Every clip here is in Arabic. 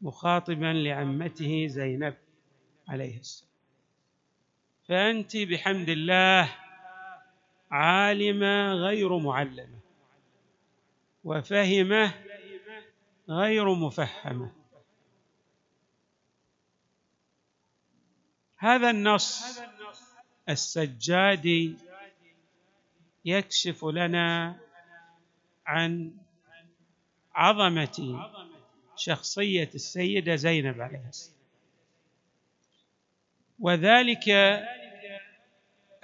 مخاطبا لعمته زينب عليه السلام. فأنت بحمد الله عالمة غير معلمة وفهمة غير مفهمة. هذا النص السجادي يكشف لنا عن عظمة شخصية السيدة زينب عليه السلام. وذلك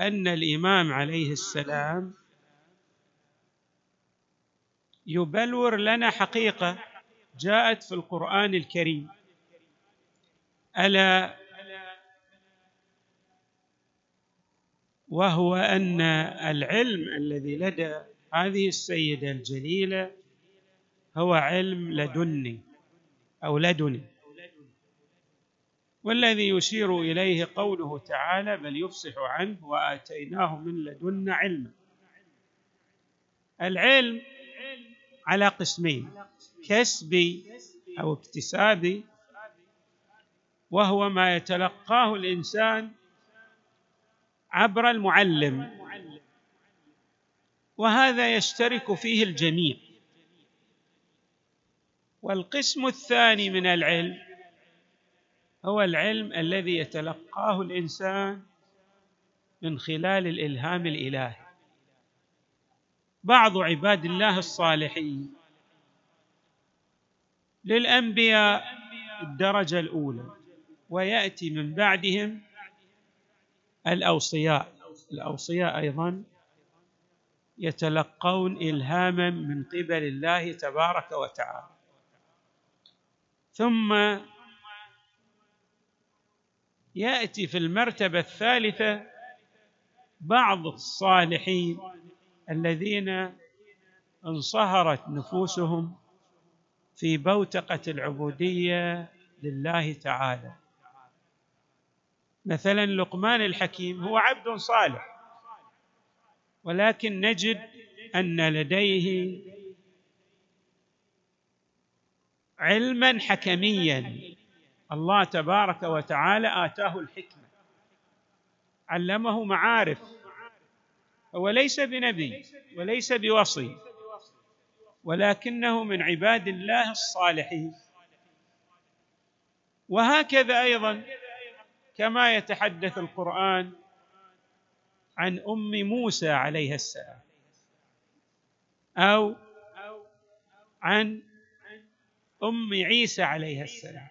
أن الإمام عليه السلام يبلور لنا حقيقة جاءت في القرآن الكريم. ألا وهو أن العلم الذي لدى هذه السيدة الجليلة هو علم لدني. أو لدني والذي يشير إليه قوله تعالى بل يفصح عنه وآتيناه من لدنا علما. العلم على قسمين كسبي أو اكتسابي وهو ما يتلقاه الإنسان عبر المعلم. وهذا يشترك فيه الجميع. والقسم الثاني من العلم هو العلم الذي يتلقاه الإنسان من خلال الإلهام الإلهي. بعض عباد الله الصالحين للأنبياء الدرجة الأولى ويأتي من بعدهم الأوصياء. الأوصياء أيضا يتلقون الهاما من قبل الله تبارك وتعالى. ثم يأتي في المرتبة الثالثة بعض الصالحين الذين انصهرت نفوسهم في بوتقة العبودية لله تعالى. مثلا لقمان الحكيم هو عبد صالح ولكن نجد أن لديه علما حكميا. الله تبارك وتعالى آتاه الحكمة. علمه معارف. هو ليس بنبي وليس بوصي. ولكنه من عباد الله الصالحين. وهكذا أيضا كما يتحدث القرآن عن أم موسى عليه السلام. أو عن أم عيسى عليه السلام.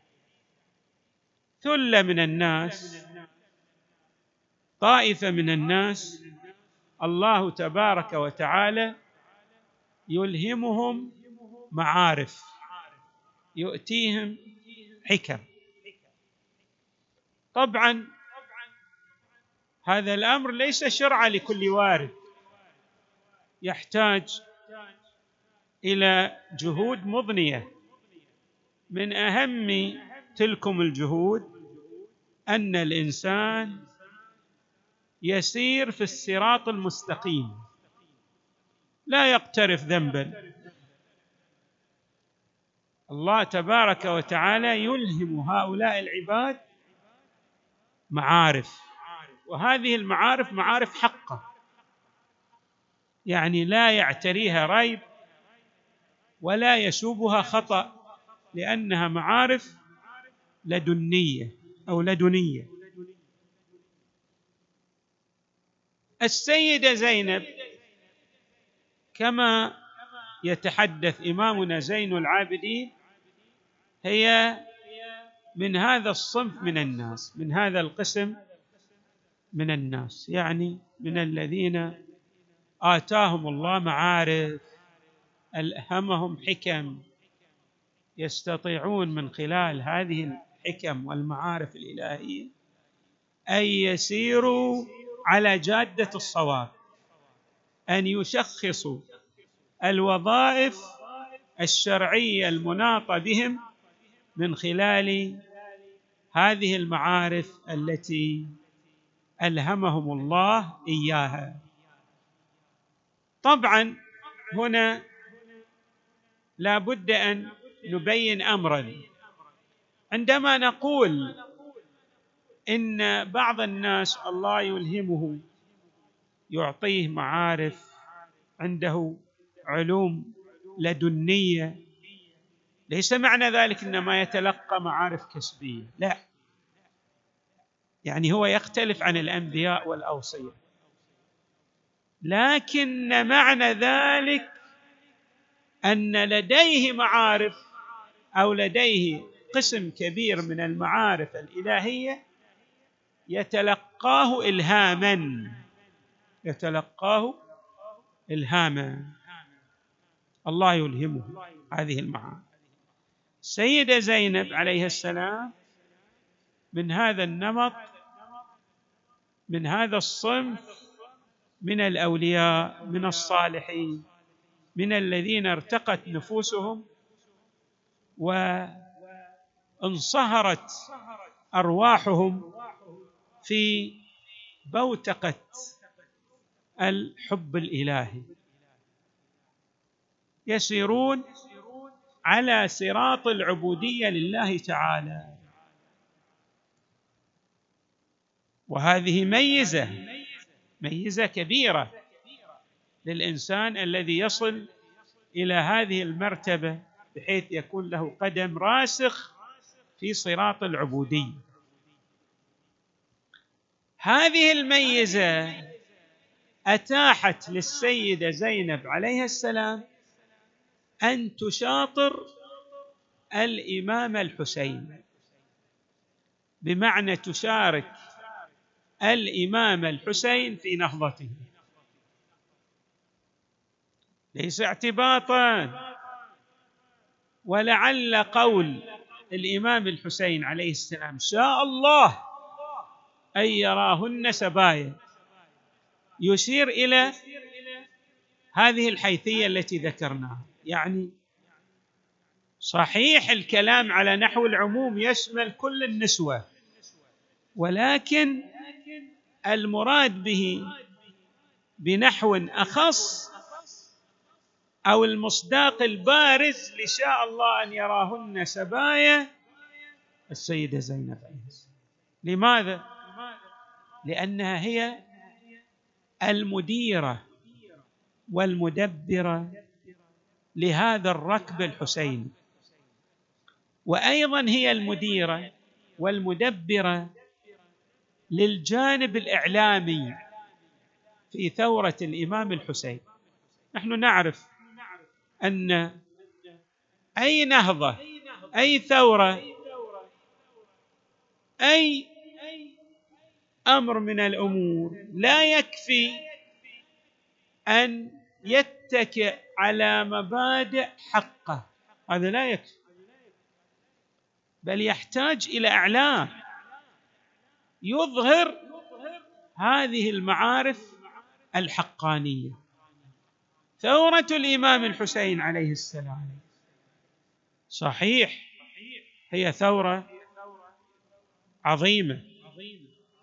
ثلة من الناس طائفة من الناس الله تبارك وتعالى يلهمهم معارف يؤتيهم حكم. طبعا هذا الأمر ليس شرعا لكل وارد يحتاج إلى جهود مضنية. من أهم تلكم الجهود أن الإنسان يسير في الصراط المستقيم لا يقترف ذنبا. الله تبارك وتعالى يلهم هؤلاء العباد معارف وهذه المعارف معارف حقة يعني لا يعتريها ريب ولا يشوبها خطأ. لأنها معارف لدنية أو لدنية. السيدة زينب كما يتحدث إمامنا زين العابدين هي من هذا الصنف من الناس من هذا القسم من الناس يعني من الذين آتاهم الله معارف ألهمهم حكم يستطيعون من خلال هذه الحكم والمعارف الإلهية أن يسيروا على جادة الصواب أن يشخصوا الوظائف الشرعية المناطة بهم من خلال هذه المعارف التي ألهمهم الله إياها. طبعا هنا لا بد أن نبين امرا. عندما نقول إن بعض الناس الله يلهمه يعطيه معارف عنده علوم لدنية ليس معنى ذلك إنما يتلقى معارف كسبية. لا. يعني هو يختلف عن الأنبياء والأوصياء. لكن معنى ذلك أن لديه معارف أو لديه قسم كبير من المعارف الإلهية يتلقاه الهاما. يتلقاه الهاما. الله يلهمه هذه المعارف. السيده زينب عليه السلام من هذا النمط من هذا الصنف من الأولياء من الصالحين من الذين ارتقت نفوسهم وانصهرت أرواحهم في بوتقة الحب الإلهي. يسيرون على صراط العبودية لله تعالى. وهذه ميزة ميزة كبيرة للإنسان الذي يصل إلى هذه المرتبة. بحيث يكون له قدم راسخ في صراط العبودية. هذه الميزة أتاحت للسيدة زينب عليها السلام أن تشاطر الإمام الحسين. بمعنى تشارك الإمام الحسين في نهضته. ليس اعتباطا. ولعل قول الإمام الحسين عليه السلام شاء الله أن يراهن سبايا. يشير إلى هذه الحيثية التي ذكرناها. يعني صحيح الكلام على نحو العموم يشمل كل النسوة ولكن المراد به بنحو أخص أو المصداق البارز لشاء الله أن يراهن سبايا السيدة زينب لماذا؟ لأنها هي المديرة والمدبرة لهذا الركب الحسيني وأيضا هي المديرة والمدبرة للجانب الإعلامي في ثورة الإمام الحسين. نحن نعرف أن أي نهضة أي ثورة أي أمر من الأمور لا يكفي أن يتكئ على مبادئ حقه. هذا لا يكفي. بل يحتاج إلى اعلام يظهر هذه المعارف الحقانية. ثورة الإمام الحسين عليه السلام. صحيح. هي ثورة عظيمة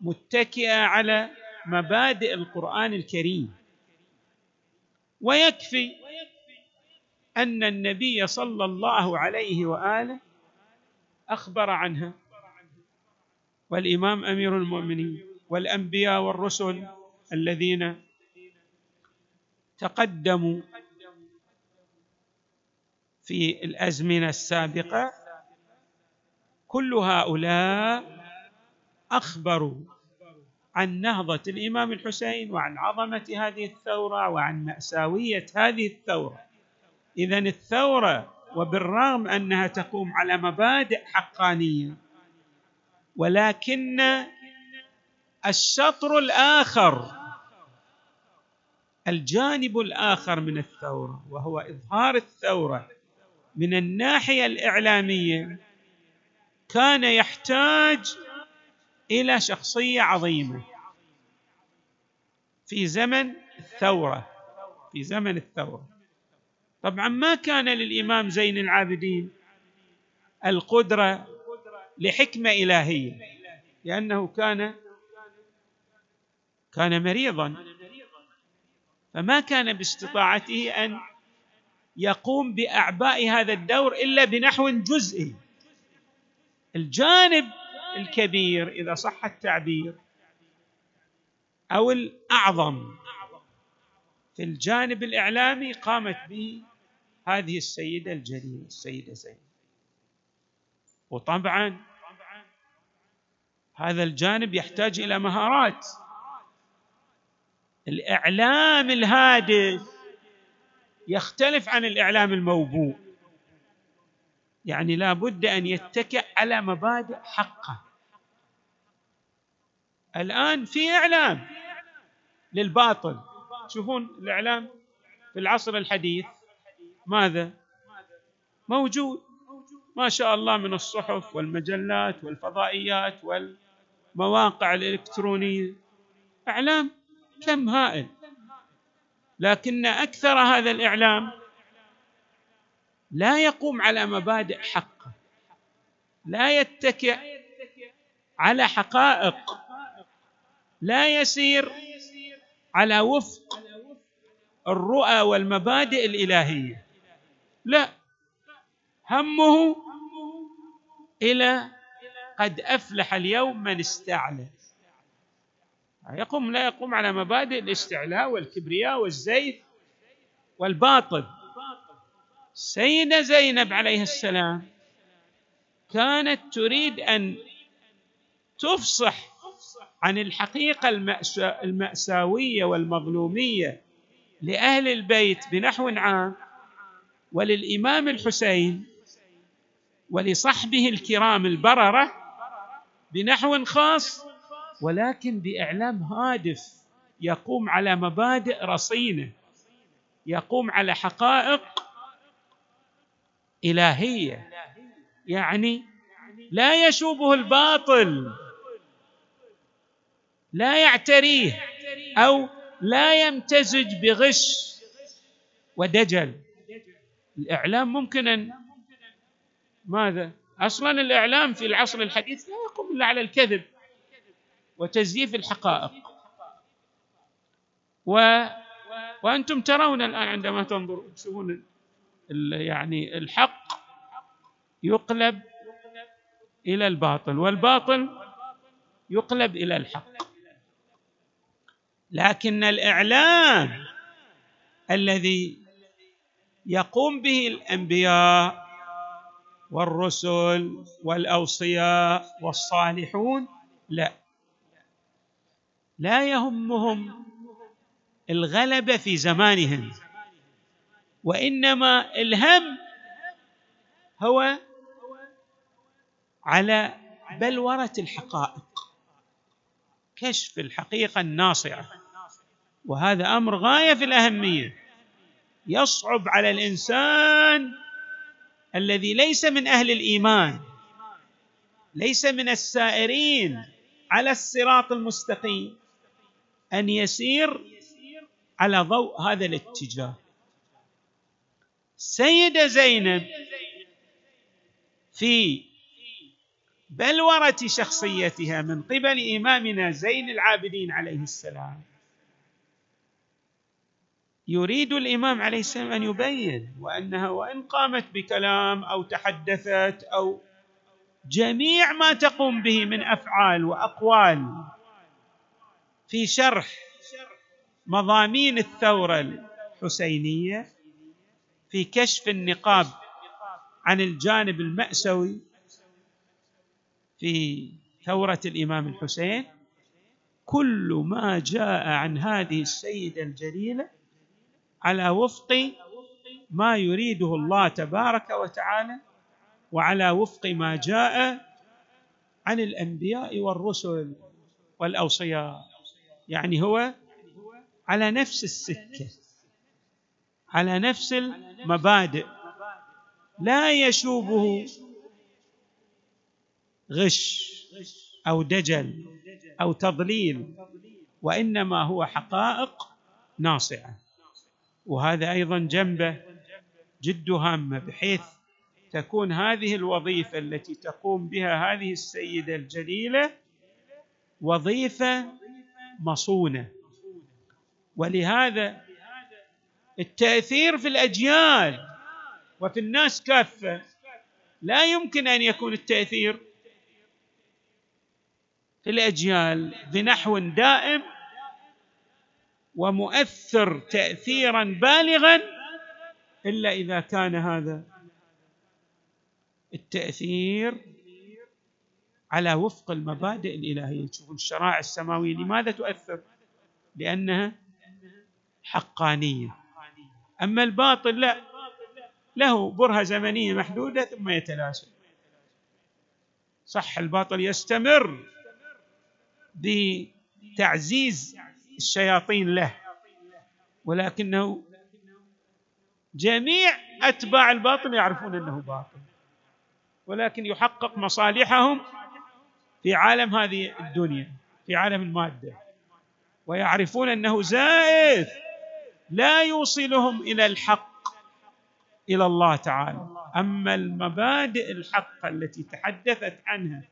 متكئة على مبادئ القرآن الكريم. ويكفي أن النبي صلى الله عليه وآله أخبر عنها. والإمام أمير المؤمنين والأنبياء والرسل الذين تقدموا في الأزمنة السابقة كل هؤلاء أخبروا عن نهضة الإمام الحسين وعن عظمة هذه الثورة وعن مأساوية هذه الثورة. اذا الثورة وبالرغم أنها تقوم على مبادئ حقانية ولكن الشطر الآخر الجانب الآخر من الثورة وهو إظهار الثورة من الناحية الإعلامية كان يحتاج إلى شخصية عظيمة في زمن الثورة في زمن الثورة. طبعا ما كان للإمام زين العابدين القدرة لحكمة إلهية لأنه كان كان مريضا. فما كان باستطاعته أن يقوم بأعباء هذا الدور إلا بنحو جزئي. الجانب الكبير إذا صح التعبير أو الأعظم في الجانب الإعلامي قامت به هذه السيدة الجليلة السيدة زينب. وطبعا هذا الجانب يحتاج إلى مهارات. الإعلام الهادف يختلف عن الإعلام الموبوء. يعني لا بد أن يتكئ على مبادئ حقه. الآن في إعلام للباطل. تشوفون الإعلام في العصر الحديث. ماذا؟ موجود. ما شاء الله من الصحف والمجلات والفضائيات والمواقع الإلكترونية. إعلام كم هائل. لكن أكثر هذا الإعلام لا يقوم على مبادئ حقه لا يتكئ على حقائق لا يسير على وفق الرؤى والمبادئ الإلهية. لا همه إلى قد أفلح اليوم من استعلى يقوم لا يقوم على مبادئ الاستعلاء والكبرياء والزيف والباطل. السيده زينب عليه السلام كانت تريد أن تفصح عن الحقيقة المأساوية والمظلومية لأهل البيت بنحو عام وللإمام الحسين ولصحبه الكرام البررة بنحو خاص ولكن بإعلام هادف يقوم على مبادئ رصينة يقوم على حقائق إلهية. يعني لا يشوبه الباطل لا يعتريه أو لا يمتزج بغش ودجل. الإعلام ممكن أن ماذا؟ أصلا الإعلام في العصر الحديث لا يقوم إلا على الكذب. وتزييف الحقائق. و وأنتم ترون الآن عندما تنظروا تشوفون يعني الحق يقلب إلى الباطل والباطل يقلب إلى الحق. لكن الاعلام الذي يقوم به الأنبياء والرسل والأوصياء والصالحون لا. لا يهمهم الغلبه في زمانهم وإنما الهم هو على بلوره الحقائق كشف الحقيقة الناصعة وهذا أمر غاية في الأهمية يصعب على الإنسان الذي ليس من أهل الإيمان ليس من السائرين على الصراط المستقيم. أن يسير على ضوء هذا الاتجاه. السيده زينب في بلورة شخصيتها من قبل إمامنا زين العابدين عليه السلام يريد الإمام عليه السلام أن يبين وأنها وإن قامت بكلام أو تحدثت أو جميع ما تقوم به من أفعال وأقوال في شرح مضامين الثورة الحسينية في كشف النقاب عن الجانب الماسوي في ثورة الإمام الحسين كل ما جاء عن هذه السيدة الجليلة على وفق ما يريده الله تبارك وتعالى وعلى وفق ما جاء عن الأنبياء والرسل والأوصياء. يعني هو على نفس السكة على نفس المبادئ. لا يشوبه غش أو دجل أو تضليل وإنما هو حقائق ناصعة. وهذا أيضا جنبه جد هامة بحيث تكون هذه الوظيفة التي تقوم بها هذه السيدة الجليلة وظيفة مصونة. ولهذا التأثير في الأجيال وفي الناس كافة. لا يمكن أن يكون التأثير في الأجيال بنحو دائم ومؤثر تاثيرا بالغا إلا إذا كان هذا التأثير على وفق المبادئ الإلهية. تشوفون الشرائع السماوية لماذا تؤثر؟ لأنها حقانية. أما الباطل لا له برهة زمنية محدودة ثم يتلاشى. صح الباطل يستمر بتعزيز الشياطين له ولكنه جميع أتباع الباطل يعرفون أنه باطل ولكن يحقق مصالحهم في عالم هذه الدنيا في عالم المادة. ويعرفون أنه زائف. لا يوصلهم إلى الحق إلى الله تعالى. أما المبادئ الحقه التي تحدثت عنها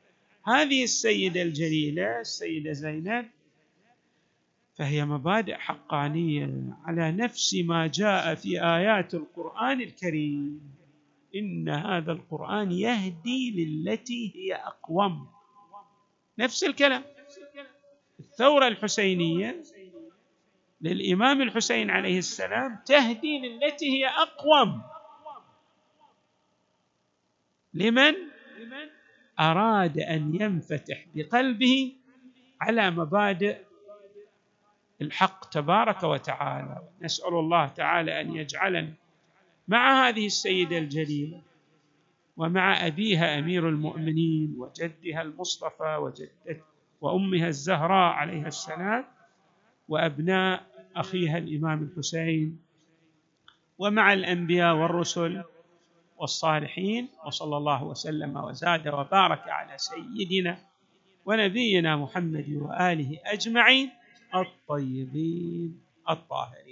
هذه السيدة الجليلة السيدة زينب فهي مبادئ حقانية على نفس ما جاء في آيات القرآن الكريم. إن هذا القرآن يهدي للتي هي أقوم. نفس الكلام. الثورة الحسينية للإمام الحسين عليه السلام تهدي للتي هي أقوم. لمن؟ أراد أن ينفتح بقلبه على مبادئ الحق تبارك وتعالى. نسأل الله تعالى أن يجعلنا مع هذه السيدة الجليلة ومع أبيها أمير المؤمنين وجدها المصطفى وجدت وأمها الزهراء عليها السلام وأبناء أخيها الإمام الحسين ومع الأنبياء والرسل والصالحين وصلى الله وسلم وزاد وبارك على سيدنا ونبينا محمد وآله أجمعين الطيبين الطاهرين.